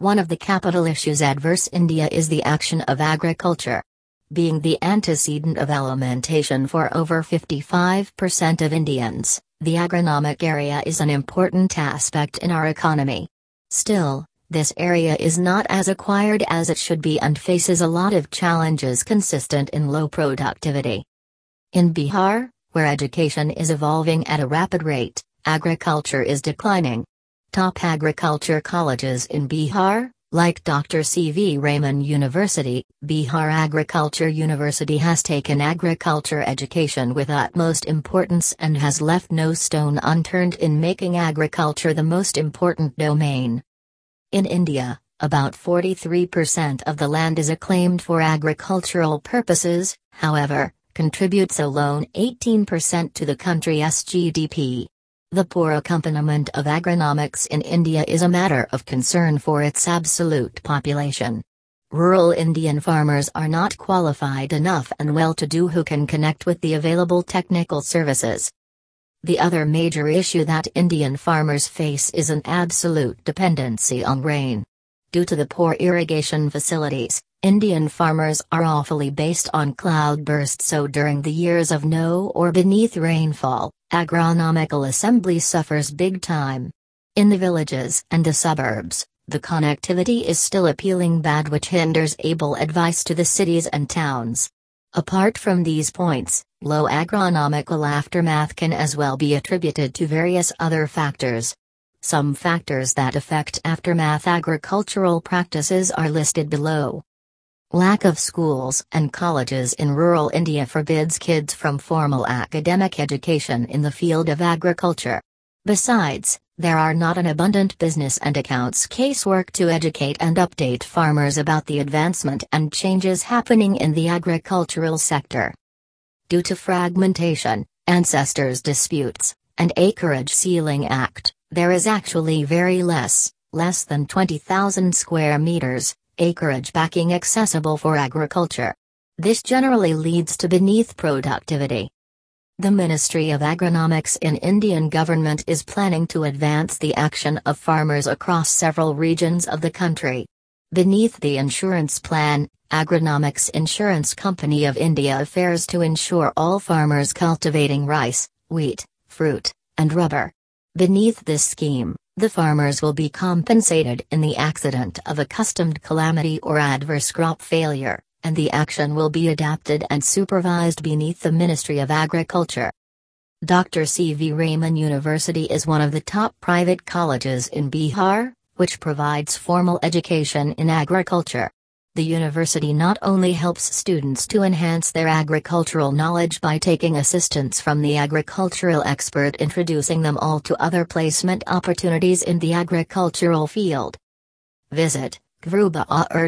One of the capital issues adverse India is the action of agriculture. Being the antecedent of alimentation for over 55% of Indians, the agronomic area is an important aspect in our economy. Still, this area is not as acquired as it should be and faces a lot of challenges consistent in low productivity. In Bihar, where education is evolving at a rapid rate, agriculture is declining. Top agriculture colleges in Bihar, like Dr. C. V. Raman University, Bihar Agriculture University has taken agriculture education with utmost importance and has left no stone unturned in making agriculture the most important domain. In India, about 43% of the land is acclaimed for agricultural purposes, however, contributes alone 18% to the country's GDP. The poor accompaniment of agronomics in India is a matter of concern for its absolute population. Rural Indian farmers are not qualified enough and well to do who can connect with the available technical services. The other major issue that Indian farmers face is an absolute dependency on rain. Due to the poor irrigation facilities, Indian farmers are awfully based on cloudbursts so during the years of no or beneath rainfall, agronomical assembly suffers big time. In the villages and the suburbs, the connectivity is still appealing bad which hinders able advice to the cities and towns. Apart from these points, low agronomical aftermath can as well be attributed to various other factors. Some factors that affect aftermath agricultural practices are listed below. Lack of schools and colleges in rural India forbids kids from formal academic education in the field of agriculture. Besides, there are not an abundant business and accounts casework to educate and update farmers about the advancement and changes happening in the agricultural sector. Due to fragmentation, ancestors' disputes, and Acreage Ceiling Act, there is actually very less, less than 20,000 square meters, acreage backing accessible for agriculture. This generally leads to beneath productivity. The Ministry of Agronomics in Indian government is planning to advance the action of farmers across several regions of the country. Beneath the insurance plan, Agronomics Insurance Company of India affairs to ensure all farmers cultivating rice, wheat, fruit, and rubber. Beneath this scheme, the farmers will be compensated in the accident of accustomed calamity or adverse crop failure, and the action will be adapted and supervised beneath the Ministry of Agriculture. Dr. C. V. Raman University is one of the top private colleges in Bihar, which provides formal education in agriculture. The university not only helps students to enhance their agricultural knowledge by taking assistance from the agricultural expert introducing them all to other placement opportunities in the agricultural field. Visit cvrubihar.ac.in